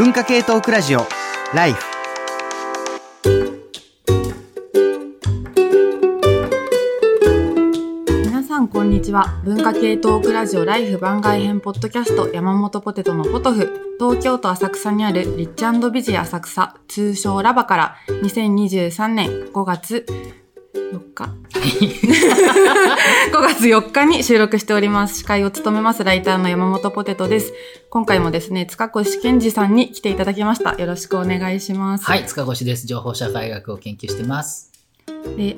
文化系トークラジオライフ皆さんこんにちは。文化系トークラジオライフ番外編ポッドキャスト山本ポテトのポトフ。東京都浅草にあるリッチビジ浅草通称ラバから2023年5月。4日5月4日に収録しております。司会を務めますライターの山本ポテトです。今回もですね、塚越健二さんに来ていただきました。よろしくお願いします。はい、塚越です。情報社会学を研究してます。で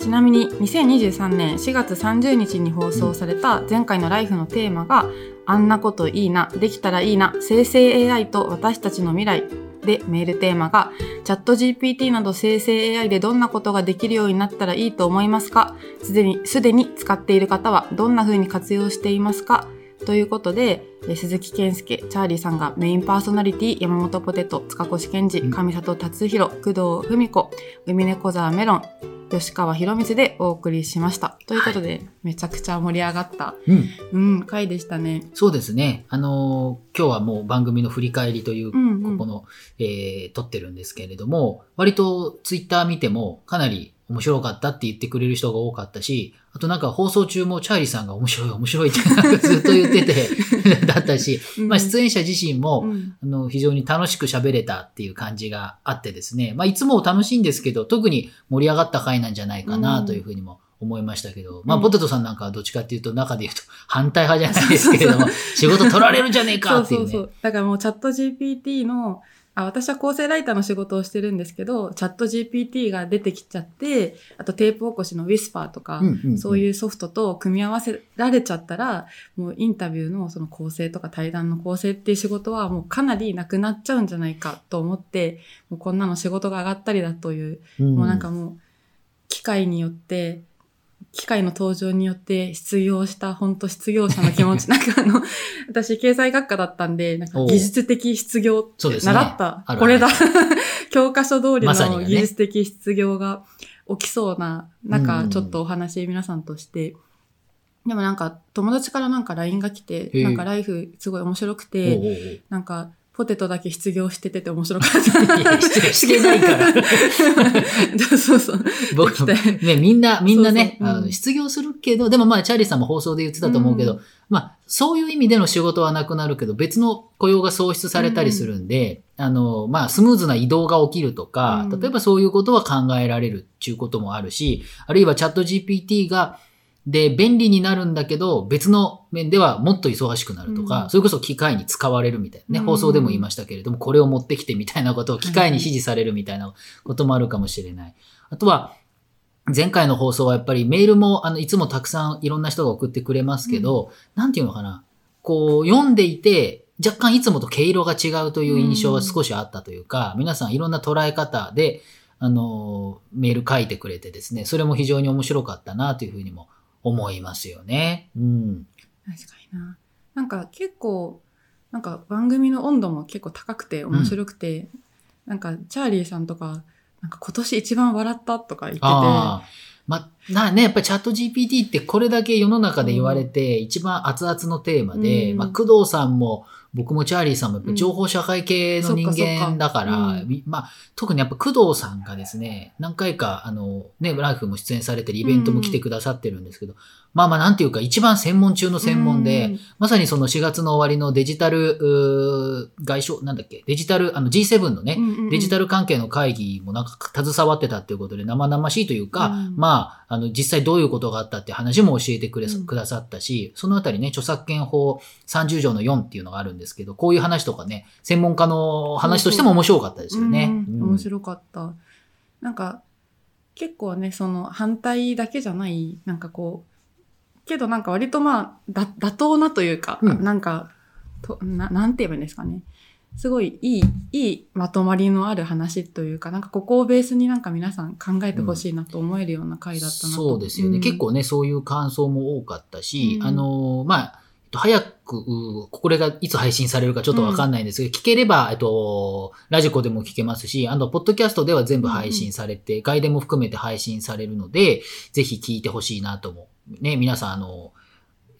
ちなみに2023年4月30日に放送された前回のライフのテーマが、あんなこといいな、できたらいいな、生成 AI と私たちの未来でメールテーマが、チャット GPT など生成 AI でどんなことができるようになったらいいと思いますか？すでに、すでに使っている方はどんな風に活用していますか？ということで、鈴木健介、チャーリーさんがメインパーソナリティ、山本ポテト、塚越健二、上里達弘、工藤文子、海猫沢メロン、吉川博光でお送りしました。ということで、はい、めちゃくちゃ盛り上がった、うん、うん、回でしたね。そうですね。あのー、今日はもう番組の振り返りという、うんうん、ここの、えー、撮ってるんですけれども、割とツイッター見てもかなり面白かったって言ってくれる人が多かったし、あとなんか放送中もチャーリーさんが面白い面白いってずっと言ってて だったし、まあ出演者自身も、うん、あの非常に楽しく喋れたっていう感じがあってですね、まあいつも楽しいんですけど、特に盛り上がった回なんじゃないかなというふうにも思いましたけど、まあ、ポテトさんなんかはどっちかっていうと、中で言うと反対派じゃないですけれども、仕事取られるんじゃねえかっていうね。そうそうそう。だからもうチャット GPT のあ私は構成ライターの仕事をしてるんですけど、チャット GPT が出てきちゃって、あとテープ起こしのウィスパーとか、うんうんうん、そういうソフトと組み合わせられちゃったら、もうインタビューのその構成とか対談の構成っていう仕事はもうかなりなくなっちゃうんじゃないかと思って、もうこんなの仕事が上がったりだという、うん、もうなんかもう、機械によって機械の登場によって失業した、本当失業者の気持ち。なんかあの、私経済学科だったんで、なんか技術的失業って習った。ね、これだ。教科書通りの技術的失業が起きそうな、なんかちょっとお話皆さんとして、でもなんか友達からなんか LINE が来て、なんかライフすごい面白くて、なんかポテトだけ失業しててて面白かった。してないから。そうそう。僕、ね、みんな、みんなねそうそう、うん、失業するけど、でもまあ、チャーリーさんも放送で言ってたと思うけど、うん、まあ、そういう意味での仕事はなくなるけど、別の雇用が創出されたりするんで、うん、あの、まあ、スムーズな移動が起きるとか、例えばそういうことは考えられるっていうこともあるし、あるいはチャット GPT が、で、便利になるんだけど、別の面ではもっと忙しくなるとか、うん、それこそ機械に使われるみたいなね、放送でも言いましたけれども、これを持ってきてみたいなことを機械に指示されるみたいなこともあるかもしれない。あとは、前回の放送はやっぱりメールも、あの、いつもたくさんいろんな人が送ってくれますけど、うん、なんていうのかな。こう、読んでいて、若干いつもと毛色が違うという印象が少しあったというか、うん、皆さんいろんな捉え方で、あの、メール書いてくれてですね、それも非常に面白かったなというふうにも思いますよね。うん。確かにな。なんか結構、なんか番組の温度も結構高くて面白くて、うん、なんかチャーリーさんとか、なんか今年一番笑ったとか言ってて、ま、なね、やっぱりチャット GPT ってこれだけ世の中で言われて、一番熱々のテーマで、うん、まあ、工藤さんも僕もチャーリーさんも情報社会系の人間だから、うん、まあ、特にやっぱ工藤さんがですね、何回か、あの、ね、ライフも出演されてるイベントも来てくださってるんですけど、うん、まあまあ、なんていうか、一番専門中の専門で、うん、まさにその4月の終わりのデジタル、外相、なんだっけ、デジタル、あの G7 のね、デジタル関係の会議もなんか携わってたっていうことで生々しいというか、まあ、あの、実際どういうことがあったって話も教えてくれ、くださったし、そのあたりね、著作権法30条の4っていうのがあるんですですけど、こういう話とかね、専門家の話としても面白かったですよね。面白かった。なんか、結構ね、その反対だけじゃない、なんかこう、けどなんか割とまあ、だ妥当なというか、うん、なんかとな、なんて言えばいいんですかね。すごいいい、いいまとまりのある話というか、なんかここをベースになんか皆さん考えてほしいなと思えるような回だったなと、うん、そうですよね、うん、結構ね、そういう感想も多かったし、あの、まあ、早く、これがいつ配信されるかちょっとわかんないんですけど、うん、聞ければ、えっと、ラジコでも聞けますし、あの、ポッドキャストでは全部配信されて、うん、外伝も含めて配信されるので、ぜひ聞いてほしいなと思う。ね、皆さん、あの、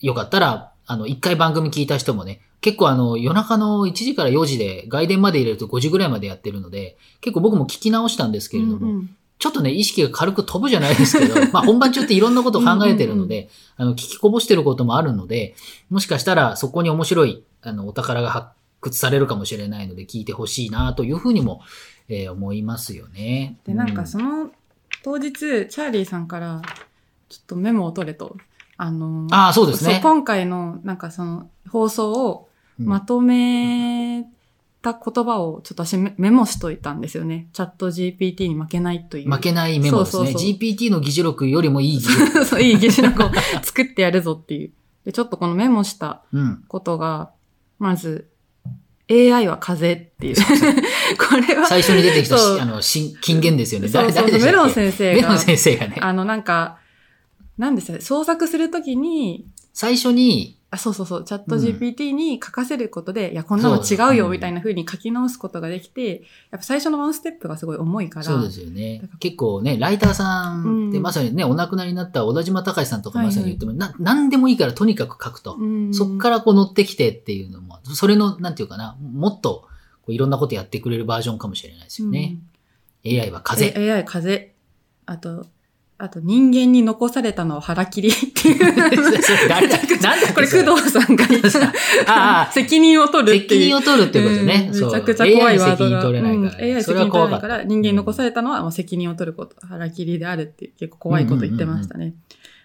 よかったら、あの、一回番組聞いた人もね、結構あの、夜中の1時から4時で外伝まで入れると5時ぐらいまでやってるので、結構僕も聞き直したんですけれども、うんうん。ちょっとね、意識が軽く飛ぶじゃないですけど、まあ本番中っていろんなことを考えてるので、あの、聞きこぼしてることもあるので、もしかしたらそこに面白い、あの、お宝が発掘されるかもしれないので、聞いてほしいなというふうにも、えー思いますよね。で、なんうん。かその当日、チャーリーさんから、ちょっとメモを取れと。あの、ああ、そうですね。今回の、なんかその、放送をうんまとめた言葉をちょっと私メメモしといたんですよね。チャット GPT に負けないという。負けないメモですね。そうそうそう GPT の議事録よりもいい議事録。そう、いい議事録を作ってやるぞっていう。で、ちょっとこのメモしたうん。ことが、まず、AI は風っていう。これは、最初に出てきたあの、新金言ですよね。誰そうそう誰でしたっけ？メロン先生がメロン、先生がね。あの、なんか、なんですかね、創作するときに、最初に、あ、そうそうそう、チャットうん GPT に書かせることで、いや、こんなの違うよ、みたいな風に書き直すことができて、やっぱ最初のワンステップがすごい重いから、そうですよね。結構ね、ライターさんってうんまさにね、お亡くなりになった小田島隆さんとかはいはいまさに言っても、な、なんでもいいからとにかく書くと。うんそっからこう乗ってきてっていうのも、それの、なんていうかな、もっとこういろんなことやってくれるバージョンかもしれないですよね。AI は風。え AI 風。あと、あと人間に残されたのは腹切りっていう。なんだこれ工藤さんが言ったああ責任を取るっていう。責任を取るってことね。めちゃくちゃ怖いワード AI が。責任取れないから、うん AI 責任取れ。ないから、人間に残されたのは、まあ、責任を取ること、腹切りであるっていう結構怖いこと言ってましたね。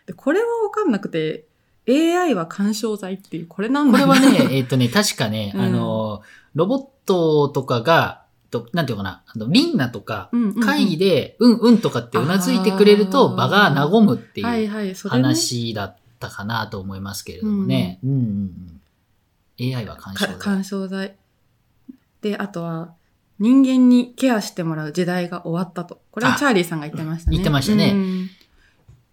で、これはわかんなくて、AI は干渉剤っていう、これなんこれだろうはね、えっとね、確かね、うんあの、ロボットとかが、となんていうのかな、あのリンナとか、会議で、うんうんとかってうなずいてくれると、場が和むってはいいう話だったかなと思いますけれどもね。うんうんうん。AI は干渉だ。か干渉剤。で、あとは、人間にケアしてもらう時代が終わったと。これはあチャーリーさんが言ってましたね。言ってましたねうん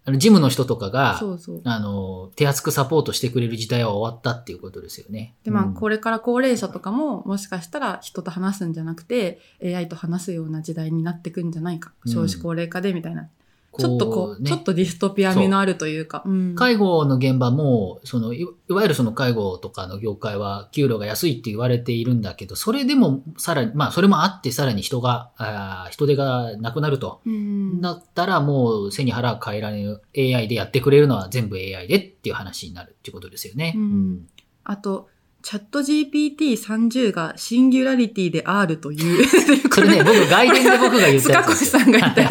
あのジムの人とかが、そうそう。あの、手厚くサポートしてくれる時代は終わったっていうことですよね。で、まあ、うんこれから高齢者とかも、もしかしたら人と話すんじゃなくて、AI と話すような時代になってくんじゃないか。うん少子高齢化でみたいな。ちょっとこう、ねちょっとディストピア味のあるというか。うん介護の現場も、そのい、いわゆるその介護とかの業界は給料が安いって言われているんだけど、それでもさらに、まあそれもあってさらに人が、あー人手がなくなると。うんだったらもう背に腹が変えられる AI でやってくれるのは全部 AI でっていう話になるっていうことですよね。うんあと、チャット GPT30 がシンギュラリティで R という。それね、僕、外伝で僕が言ったやつですよ。塚越さんが言ったや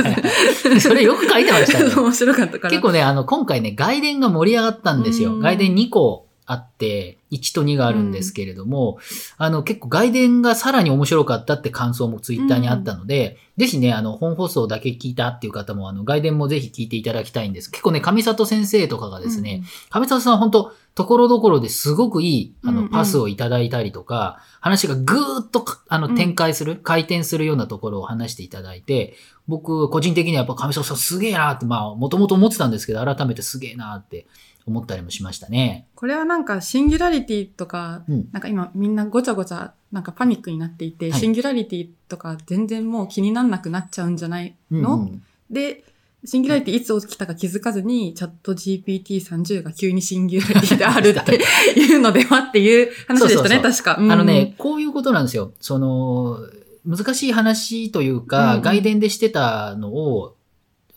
つそれよく書いてましたね。面白かったから。結構ね、あの、今回ね、外伝が盛り上がったんですよ。うん外伝2個あって、1と2があるんですけれども、あの、結構外伝がさらに面白かったって感想もツイッターにあったので、ぜひね、あの、本放送だけ聞いたっていう方も、あの、外伝もぜひ聞いていただきたいんです。結構ね、上里先生とかがですね、上里さんは本当ところどころですごくいい、あの、うんうん。パスをいただいたりとか、話がぐーっとか、あの、うん。展開する、回転するようなところを話していただいて、僕、個人的にはやっぱ上里さんすげえなって、まあ、もともと思ってたんですけど、改めてすげえなって思ったりもしましたね。これはなんかシンギュラリティとか、うん。なんか今みんなごちゃごちゃなんかパニックになっていて、はい。シンギュラリティとか全然もう気になんなくなっちゃうんじゃないの、うんうん。で、シンギュラリティいつ起きたか気づかずに、チャット GPT30 が急にシンギュラリティであるっていうのではっていう話でしたね、そうそう。確か。うん。あのね、、こういうことなんですよ。その、難しい話というか、うんうん。外伝でしてたのを、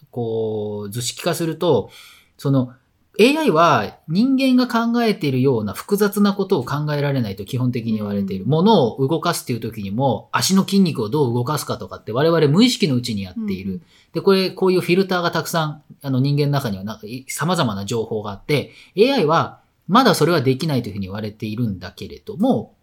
こう、図式化すると、その、AI は人間が考えているような複雑なことを考えられないと基本的に言われている。うんものを動かすっていう時にも、足の筋肉をどう動かすかとかって我々無意識のうちにやっている。うんで、これ、こういうフィルターがたくさん、あの人間の中にはなんかい様々な情報があって、AI はまだそれはできないというふうに言われているんだけれども、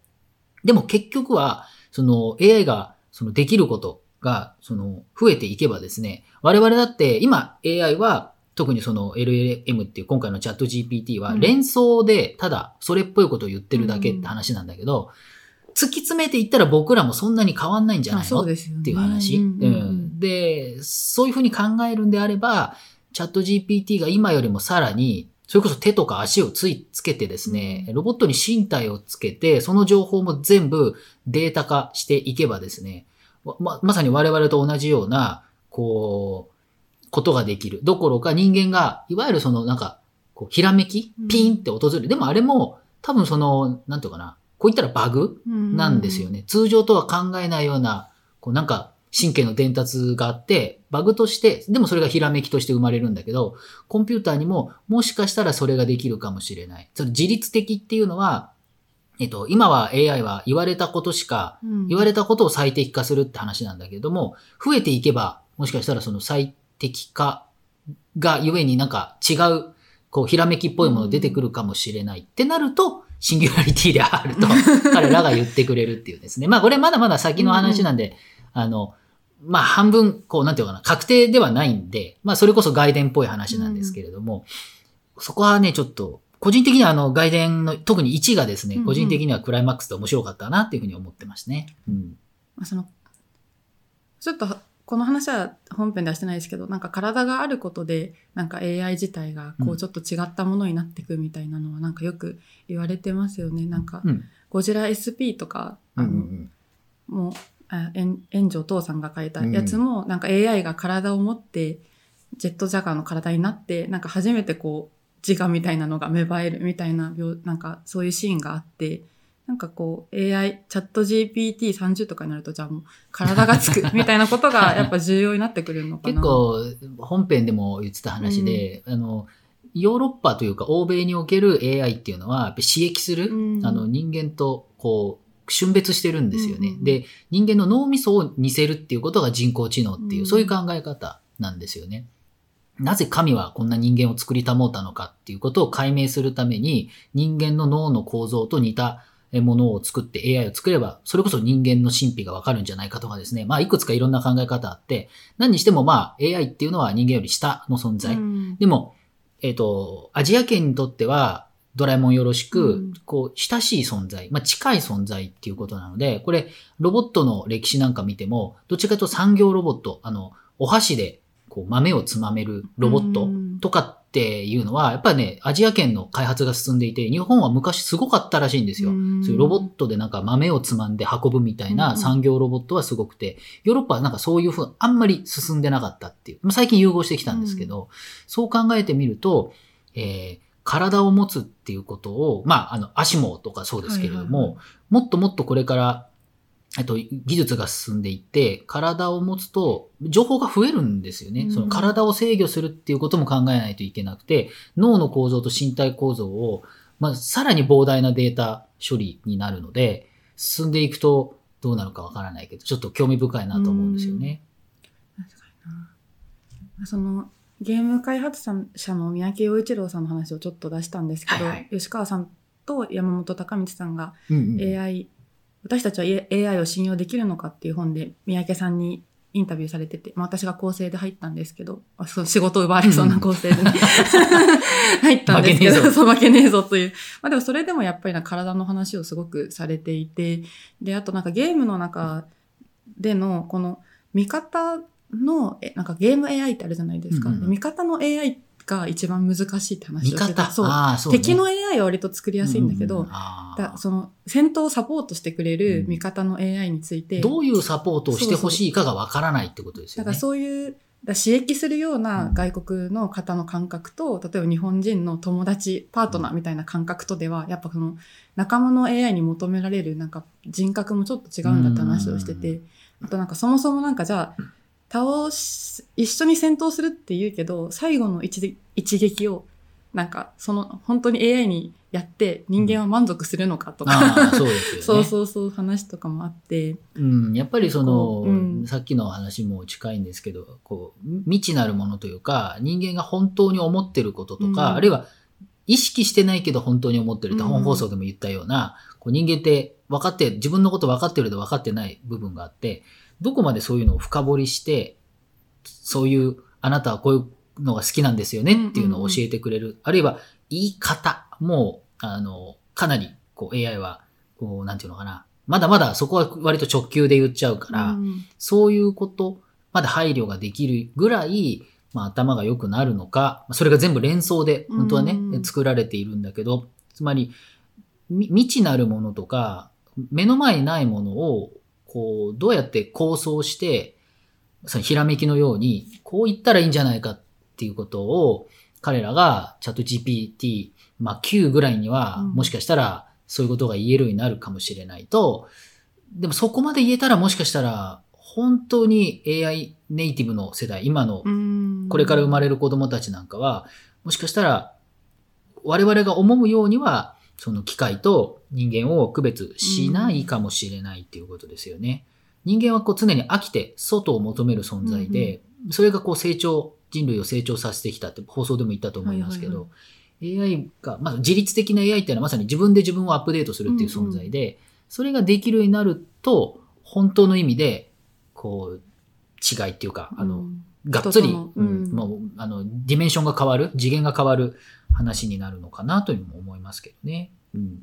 でも結局は、その AI がそのできることが、その増えていけばですね、我々だって今 AI は特にその LLM っていう今回のチャット GPT はうん。連想でただそれっぽいことを言ってるだけって話なんだけど、突き詰めていったら僕らもそんなに変わんないんじゃまあないの。っていう話、で、そういうふうに考えるんであれば、チャット GPT が今よりもさらに、それこそ手とか足をついつけてですね、ロボットに身体をつけて、その情報も全部データ化していけばですね、ま、まさに我々と同じような、こう、ことができる。どころか人間が、いわゆるそのなんか、こう、ひらめきうんピンって訪れる。でもあれも、多分その、なんていうかな、こう言ったらバグなんですよね。通常とは考えないような、こうなんか神経の伝達があって、バグとして、でもそれがひらめきとして生まれるんだけど、コンピューターにももしかしたらそれができるかもしれない。その自律的っていうのは、えっと、今は AI は言われたことしか、言われたことを最適化するって話なんだけれども、増えていけば、もしかしたらその最適化がゆえになんか違う、こう、ひらめきっぽいもの出てくるかもしれないってなると、シンギュラリティであると、彼らが言ってくれるっていうですね。まあこれまだまだ先の話なんで、あの、まあ半分、こう、なんていうかな、確定ではないんで、まあそれこそ外伝っぽい話なんですけれども、うん、そこはね、ちょっと、個人的にはあの外伝の、特に1がですね、個人的にはクライマックスで面白かったなっていうふうに思ってますね。うん。まあ、その、ちょっと、この話は本編ではしてないですけど、なんか体があることで、なんか AI 自体がこうちょっと違ったものになっていくみたいなのはなんかよく言われてますよね。なんか、ゴジラ SP とか、あの、うんうん、もう、援助お父さんが書いたやつも、なんか AI が体を持って、ジェットジャガーの体になって、なんか初めてこう、自我みたいなのが芽生えるみたいな、なんかそういうシーンがあって、なんかこう AI、チャット GPT30 とかになるとじゃあもう体がつく みたいなことがやっぱ重要になってくるのかな。結構本編でも言ってた話で、うん、あの、ヨーロッパというか欧米における AI っていうのは、刺激する、うん、あの人間とこう、瞬別してるんですよね。うんで、人間の脳みそを似せるっていうことが人工知能っていう、うん、そういう考え方なんですよね。なぜ神はこんな人間を作りたもうたのかっていうことを解明するために、人間の脳の構造と似たものを作って AI を作れば、それこそ人間の神秘がわかるんじゃないかとかですね。まあ、いくつかいろんな考え方あって、何にしてもまあ、AI っていうのは人間より下の存在。うん、でも、えっ、ー、と、アジア圏にとっては、ドラえもんよろしく、こう、親しい存在、まあ、近い存在っていうことなので、これ、ロボットの歴史なんか見ても、どっちかというと産業ロボット、あの、お箸で、こう、豆をつまめるロボットとかっていうのは、やっぱりね、アジア圏の開発が進んでいて、日本は昔すごかったらしいんですよ。そういうロボットでなんか豆をつまんで運ぶみたいな産業ロボットはすごくて、ヨーロッパはなんかそういうふう、あんまり進んでなかったっていう。最近融合してきたんですけど、そう考えてみると、えー体を持つっていうことを、まあ、あの、足もとかそうですけれども、はいはいはい、もっともっとこれから、えっと、技術が進んでいって、体を持つと、情報が増えるんですよね。うん、その体を制御するっていうことも考えないといけなくて、脳の構造と身体構造を、まあ、さらに膨大なデータ処理になるので、進んでいくとどうなるかわからないけど、ちょっと興味深いなと思うんですよね。うん、確かにな。その、ゲーム開発者の三宅洋一郎さんの話をちょっと出したんですけど、はいはい、吉川さんと山本隆光さんが AI、うんうん、私たちは AI を信用できるのかっていう本で三宅さんにインタビューされてて、まあ、私が構成で入ったんですけど、あそう仕事を奪われそうな構成で、ね、入ったんですけど、そう負けねえぞという。まあでもそれでもやっぱりな体の話をすごくされていて、で、あとなんかゲームの中でのこの見方の、え、なんかゲーム AI ってあるじゃないですか。うんうん、味方の AI が一番難しいって話をしてた。そう。そう、ね、敵の AI は割と作りやすいんだけど、うんうん、だその戦闘をサポートしてくれる味方の AI について、うん、どういうサポートをしてほしいかがわからないってことですよね。だからそういう、だ刺激するような外国の方の感覚と、例えば日本人の友達、パートナーみたいな感覚とでは、やっぱその仲間の AI に求められるなんか人格もちょっと違うんだって話をしてて、あとなんかそもそもなんかじゃあ、倒し、一緒に戦闘するって言うけど、最後の一一撃を、なんか、その、本当に AI にやって人間は満足するのかとか、うん、そうですよね。そうそうそう話とかもあって。うん、やっぱりその、うん、さっきの話も近いんですけど、こう、未知なるものというか、人間が本当に思ってることとか、うん、あるいは意識してないけど本当に思ってるって本放送でも言ったような、こう人間って分かって、自分のこと分かってるで分かってない部分があって、どこまでそういうのを深掘りして、そういう、あなたはこういうのが好きなんですよねっていうのを教えてくれる。うんうんうん、あるいは、言い方も、あの、かなり、こう AI は、こう、なんていうのかな。まだまだそこは割と直球で言っちゃうから、うん、そういうことまで配慮ができるぐらい、まあ頭が良くなるのか、それが全部連想で、本当はね、うん、作られているんだけど、つまり、未知なるものとか、目の前にないものをこう、どうやって構想して、そのひらめきのように、こう言ったらいいんじゃないかっていうことを、彼らがチャット GPT まあ9ぐらいには、うん。もしかしたらそういうことが言えるようになるかもしれないと、でもそこまで言えたらもしかしたら、本当に AI ネイティブの世代、今のうん。これから生まれる子供たちなんかは、もしかしたら、我々が思うようには、その機械と人間を区別しないかもしれないっていうことですよね。人間はこう常に飽きて外を求める存在で、それがこう成長、人類を成長させてきたって放送でも言ったと思いますけど、AI が、まあ自律的な AI っていうのはまさに自分で自分をアップデートするっていう存在で、それができるようになると、本当の意味で、こう、違いっていうか、あの、うんがっつり、うんうんもう、あの、ディメンションが変わる、次元が変わる話になるのかなというのも思いますけどね。うん。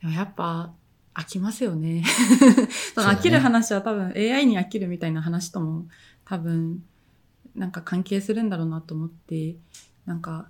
でもやっぱ飽きますよね。そ飽きる話は多分 AI に飽きるみたいな話とも多分なんか関係するんだろうなと思って、なんか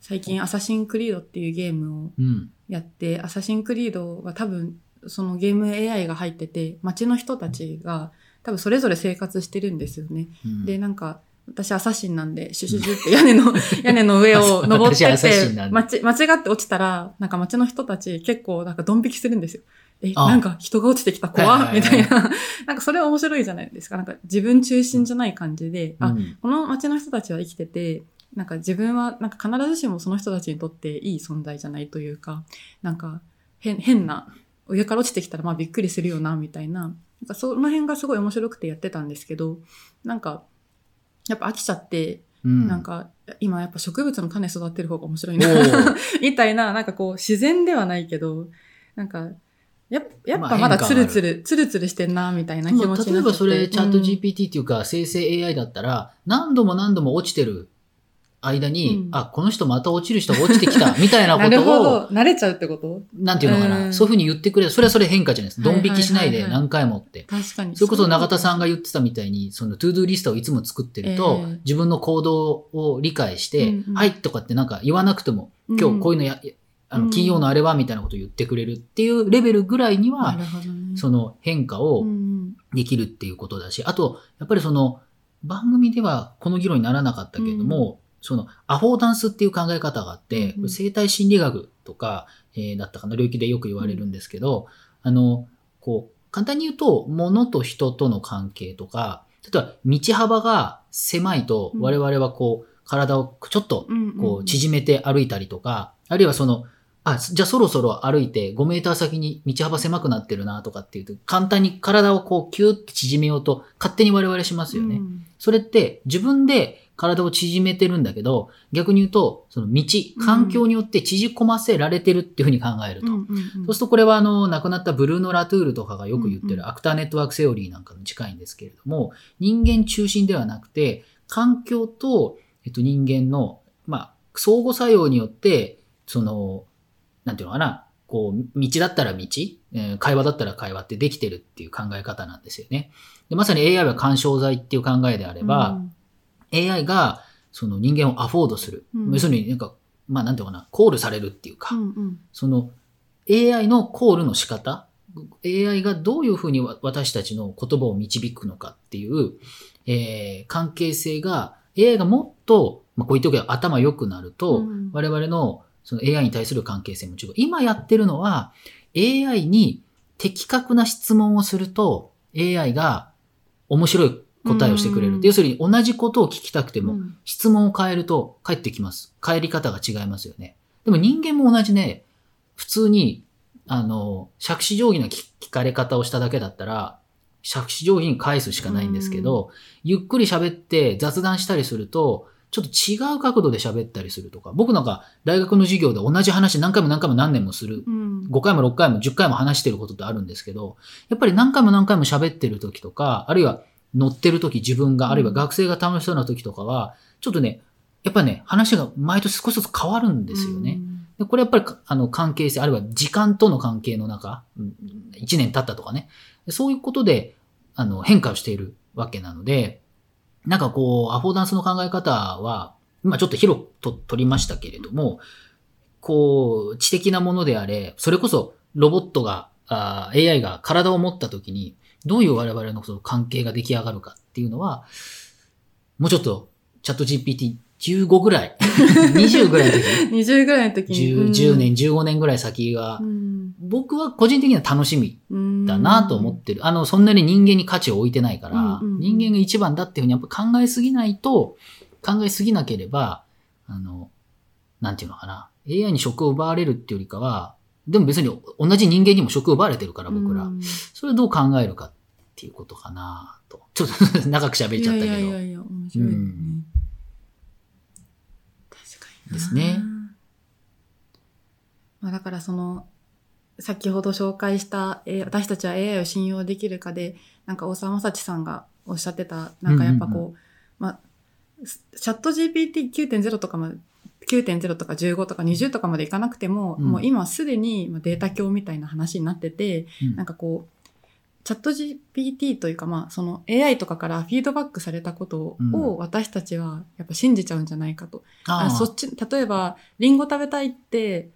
最近アサシンクリードっていうゲームをうん。やって、アサシンクリードは多分そのゲーム AI が入ってて、街の人たちが多分それぞれ生活してるんですよね。うんで、なんか、私アサシンなんで、シュシュシュって屋根の、屋根の上を登ってて間違って落ちたら、なんか街の人たち結構なんかドン引きするんですよ。え、あなんか人が落ちてきた怖っみたいな。なんかそれは面白いじゃないですか。なんか自分中心じゃない感じで、あ、うんこの街の人たちは生きてて、なんか自分はなんか必ずしもその人たちにとっていい存在じゃないというか、なんか変変な、上から落ちてきたらまあびっくりするよな、みたいな。なんかその辺がすごい面白くてやってたんですけど、なんか、やっぱ飽きちゃって、うん。なんか、今やっぱ植物の種育てる方が面白いおな、ー みたいな、なんかこう自然ではないけど、なんか、やっやっまあぱまだツルツル、ツルツルしてんな、みたいな気持まあちになっ例えばそれ、チャットうん GPT っていうか、生成 AI だったら、何度も何度も落ちてる間に、うんあ、この人また落ちる人が落ちてきた、みたいなこなるほとを、ど。慣れちゃうってこと？なんていうのかな、うんそういうふうに言ってくれる。それはそれ変化じゃないですか。ドン引きしないで何回もって。確かに。それこそ永田さんが言言ってたみたいに、そのトゥードゥーリストをいつも作ってると、ええ自分の行動を理解して、うんうんはいとかってなんか言わなくても、今日こういうのや、あの、うん金曜のあれはみたいなことを言ってくれるっていうレベルぐらいになは、ね。その変化うをんできるっていうことだし、あと、やっぱりその、番組ではこの議論にならなかったけれども、その、アフォーダンスっていう考え方があって、生態心理学とか、えーだったかな、領域でよく言われるんですけど、あの、こう、簡単に言うと、物と人との関係とか、例えば道幅が狭いと、うん。我々はこう、体をちょっとうん。こう縮めて歩いたりとか、あるいはその、あ、じゃあそろそろ歩いて5メーター先に道幅狭くなってるなとかっていうと、簡単に体をこうキューって縮めようと勝手に我々しますよね。うんそれって自分で体を縮めてるんだけど、逆に言うと、その道、環境によって縮こませられてるっていうふうに考えると。そうするとこれはあの、亡くなったブルーノ・ラトゥールとかがよく言ってるアクターネットワークセオリーなんかに近いんですけれども、人間中心ではなくて、環境と、えっと、人間の、まあ、相互作用によって、その、なんていうのかな、こう、道だったら道、えー会話だったら会話ってできてるっていう考え方なんですよね。でまさに AI は干渉剤っていう考えであれば、うん。AI がその人間をアフォードする。うん。要するになんか、まあなんていうのかな、コールされるっていうか、うんうん。その AI のコールの仕方、AI がどういうふうにわ私たちの言葉を導くのかっていう、えー関係性が、AI がもっと、まあ、こういう時は頭良くなると、うん。我々のその AI に対する関係性も違う。今やってるのは、AI に的確な質問をすると、AI が面白い答えをしてくれる。うん要するに同じことを聞きたくても、うん質問を変えると返ってきます。返り方が違いますよね。でも人間も同じね、普通に、あの、杓子定規な聞聞かれ方をしただけだったら、杓子定規に返すしかないんですけど、ゆっくり喋って雑談したりすると、ちょっと違う角度で喋ったりするとか、僕なんか大学の授業で同じ話何回も何回も何年もする。うん。5回も6回も10回も話してることってあるんですけど、やっぱり何回も何回も喋ってる時とか、あるいは乗ってる時自分が、あるいは学生が楽しそうな時とかは、ちょっとね、やっぱりね、話が毎年少しずつ変わるんですよね。でこれやっぱりかあの関係性、あるいは時間との関係の中、うん1年経ったとかね、そういうことであの変化をしているわけなので、なんかこう、アフォーダンスの考え方は、今ちょっと広くと取りましたけれども、こう、知的なものであれ、それこそロボットが、あ AI が体を持った時に、どういう我々のその関係が出来上がるかっていうのは、もうちょっとチャット GPT 15ぐらい。20ぐらいの時。20ぐらいの時に。10, うん10年、15年ぐらい先がう、ん僕は個人的には楽しみうんだなと思ってる。あの、そんなに人間に価値を置いてないから、人間が一番だっていうふうにやっぱ考えすぎないと、考えすぎなければ、あの、なんていうのかな。AI に職を奪われるっていうよりかは、でも別に同じ人間にも職を奪われてるから僕ら。うんそれをどう考えるかっていうことかなと。ちょっと長く喋っちゃったけど。いやいやいや面白いね。うん。ですね。まあだからその、先ほど紹介した、えー私たちは AI を信用できるかで、なんか大沢正知さんがおっしゃってた、なんかやっぱこう、うんうんまあ、チャット GPT9.0 とかも、9.0とか15とか20とかまでいかなくても、うん。もう今すでにまあデータ教みたいな話になってて、うん。なんかこう、チャット GPT というか、まあ、その AI とかからフィードバックされたことうん。を私たちはやっぱ信じちゃうんじゃないかと。あああそっち、例えば、リンゴ食べたいって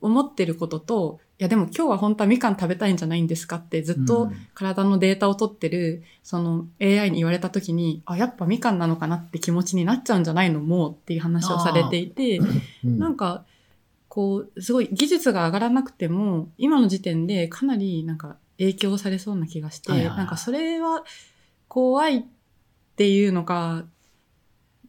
思ってることと、いやでも今日は本当はみかん食べたいんじゃないんですかってずっとうん。体のデータを取ってる、その AI に言われた時に、あ、やっぱみかんなのかなって気持ちになっちゃうんじゃないのもうっていう話をされていて、うん。なんか、こう、すごい技術が上がらなくても、今の時点でかなりなんか影響されそうな気がして、はいはいはい。なんかそれは怖いっていうのか、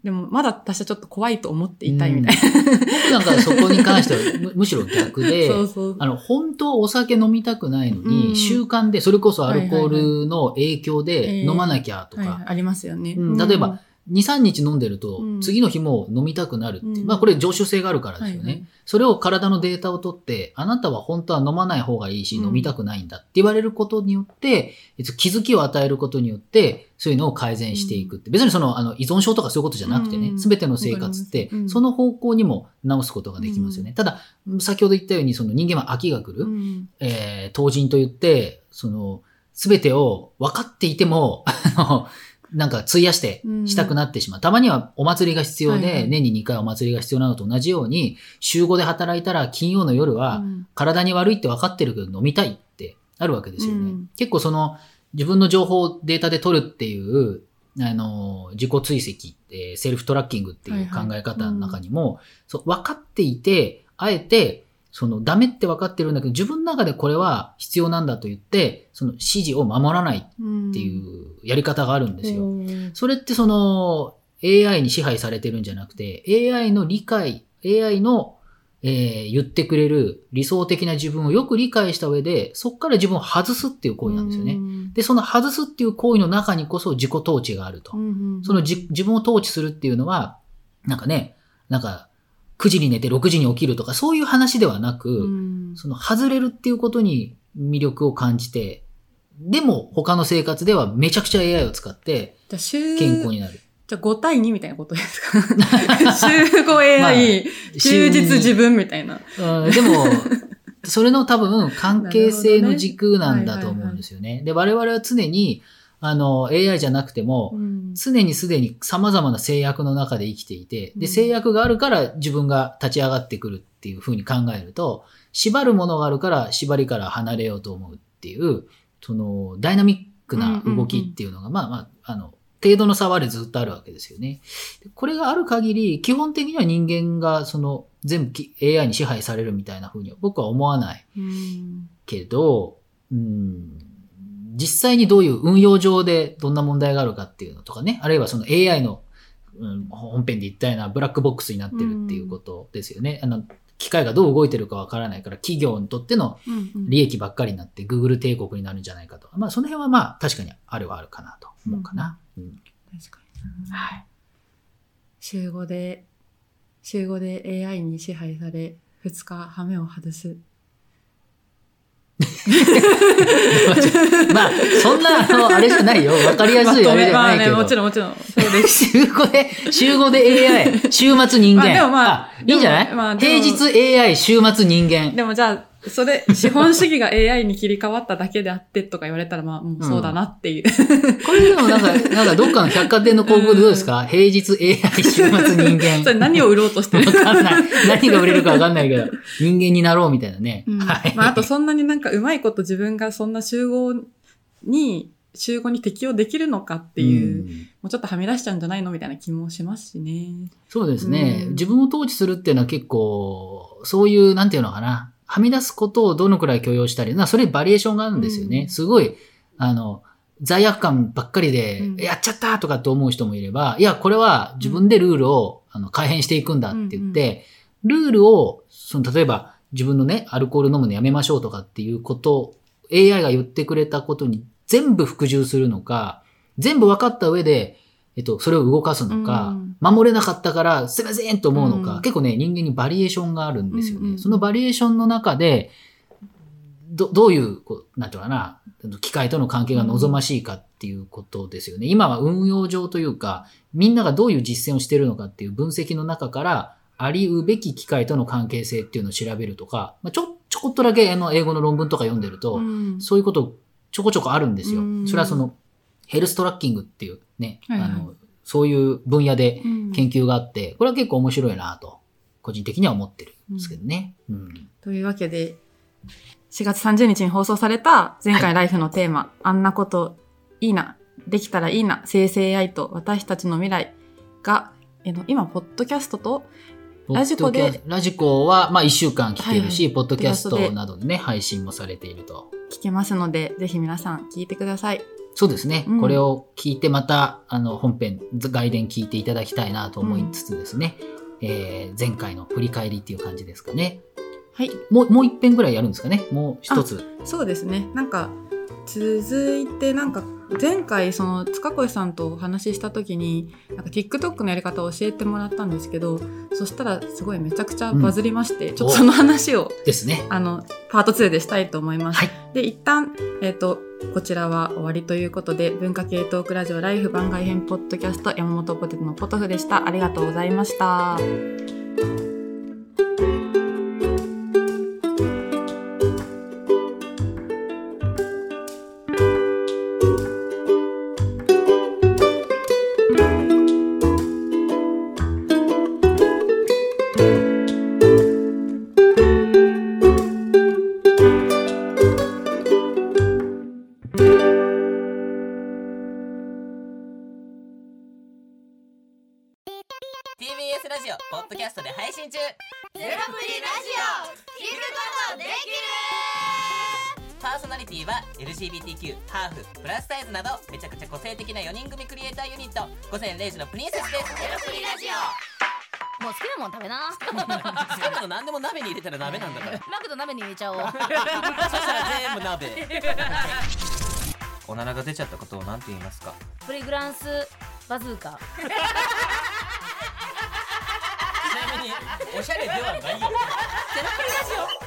でもまだ私はちょっと怖いと思っていたいみたいな。僕なんかそこに関しては むむしろ逆で、そうそう。あの、本当はお酒飲みたくないのに、うん。習慣で、それこそアルコールの影響で飲まなきゃとか、はいはい、ありますよね。うん。例えば、2、3日飲んでるとう、ん次の日も飲みたくなるっていう。うんまあこれ常習性があるからですよね。はいはいそれを体のデータを取って、あなたは本当は飲まない方がいいし、うん飲みたくないんだって言われることによって、えっと気づきを与えることによって、そういうのを改善していくって。別にその、あの、依存症とかそういうことじゃなくてねう、んすべ、ての生活ってその方向にも直すことができますよね。ただ、先ほど言ったように、その人間は飽きが来る。うんえー、当人と言って、その、すべてを分かっていても、あの、なんか費やしてしたくなってしまう。たまにはお祭りが必要で、年に2回お祭りが必要なのと同じように、週5で働いたら金曜の夜はうん。体に悪いって分かってるけど飲みたいってあるわけですよね。うん。結構その自分の情報をデータで取るっていう、あの、自己追跡って、セルフトラッキングっていう考え方の中にも、そう分かっていて、あえて、そのダメって分かってるんだけど、自分の中でこれは必要なんだと言って、その指示を守らないっていうやり方があるんですよ。うんそれってその AI に支配されてるんじゃなくて、AI の理解、AI の、えー言ってくれる理想的な自分をよく理解した上で、そこから自分を外すっていう行為なんですよね。うんで、その外すっていう行為の中にこそ自己統治があると。うんそのじ自分を統治するっていうのは、なんかね、なんか、9時に寝て6時に起きるとか、そういう話ではなく、うんその外れるっていうことに魅力を感じて、でも他の生活ではめちゃくちゃ AI を使って健康になる。じゃあ5対2みたいなことですか？週5 AI、休日自分みたいな。うんでも、それの多分 関係性の軸なんだと思うんですよね。で、我々は常に、あの、AI じゃなくても、うん。常にすでに様々な制約の中で生きていて、で、うん。制約があるから自分が立ち上がってくるっていうふうに考えると、縛るものがあるから縛りから離れようと思うっていう、その、ダイナミックな動きっていうのが、まあまあ、あの、程度の差はでずっとあるわけですよね。でこれがある限り、基本的には人間がその、全部き AI に支配されるみたいな風には僕は思わないうん。けど、うん、実際にどういう運用上でどんな問題があるかっていうのとかね、あるいはその AI の、うん、本編で言ったようなブラックボックスになってるっていうことですよね。あの、機械がどう動いてるかわからないから、企業にとってのうんうん利益ばっかりになって Google 帝国になるんじゃないかとか、まあその辺はまあ確かにあるはあるかなと思うかな。うん確かになはい。週5で、週5で AI に支配され、2日羽目を外す。まあ、そんな、あの、あれじゃないよ。わかりやすいあれじゃないけど。まあね、もちろんもちろん。そうです。週5で、週5で AI、週末人間。まあでもまあいいんじゃない、まあ平日 AI、週末人間。でもじゃあ、それ、資本主義が AI に切り替わっただけであってとか言われたら、まあ、もうそうだなっていう。これでもなんか、なんかどっかの百貨店の広告でどうですか、平日 AI、週末人間。それ何を売ろうとしてるわかんない。何が売れるかわかんないけど、人間になろうみたいなね。うんはい。まあ、あとそんなになんかうまいこと自分がそんな集合に週5に適用できるのかっていう、もうちょっとはみ出しちゃうんじゃないのみたいな気もしますしね。そうですね、自分を統治するっていうのは結構、そういう、なんていうのかな、はみ出すことをどのくらい許容したり、なそれバリエーションがあるんですよね。すごい、あの、罪悪感ばっかりで、やっちゃったとかって思う人もいれば、いや、これは自分でルールを、あの改変していくんだって言って、ルールを、その、例えば自分のね、アルコール飲むのやめましょうとかっていうことを AI が言ってくれたことに全部服従するのか、全部分かった上で、えっと、それを動かすのか、守れなかったからすいませんと思うのか、結構ね、人間にバリエーションがあるんですよね。そのバリエーションの中で、ど、どういう、こう、なんていうかな、機械との関係が望ましいかっていうことですよね。今は運用上というか、みんながどういう実践をしているのかっていう分析の中から、ありうべき機械との関係性っていうのを調べるとか、まあ、ちょ、ちょこっとだけあの英語の論文とか読んでると、うん、そういうことちょこちょこあるんですよ。うん、それはその、ヘルストラッキングっていうね、はいはい、あの、そういう分野で研究があって、これは結構面白いなと、個人的には思ってるんですけどね。というわけで、4月30日に放送された前回ライフのテーマ、はい、あんなこといいな、できたらいいな、生成 AI と私たちの未来が、えの今、ポッドキャストとラジコで。ラジコは、まあ、1週間聞けるし、はい、ポッドキャストなどでね、配信もされていると。聞けますので、ぜひ皆さん聞いてください。そうですね。うん、これを聞いて、また、あの、本編、外伝聞いていただきたいなと思いつつですね、うん、えー、前回の振り返りっていう感じですかね。はい。もう、もう一遍ぐらいやるんですかね？もう一つ。そうですね。なんか、続いて、なんか、前回その塚越さんとお話しした時になんか TikTok のやり方を教えてもらったんですけどそしたらすごいめちゃくちゃバズりまして、うん、ちょっとその話をですねあのパート2でしたいと思います。はい、で一旦、えーと、こちらは終わりということで文化系トークラジオライフ番外編ポッドキャスト山本ポテトのポトフでしたありがとうございました。レイジのプリンセスです。ゼロプリラジオ。もう好きなもん食べな。好きなの何でも鍋に入れたら鍋なんだから。マクド鍋に入れちゃおう。そしたら全部鍋。おならが出ちゃったことを何て言いますか？プリグランスバズーカ。ちなみにおしゃれではないよ。ゼロプリラジオ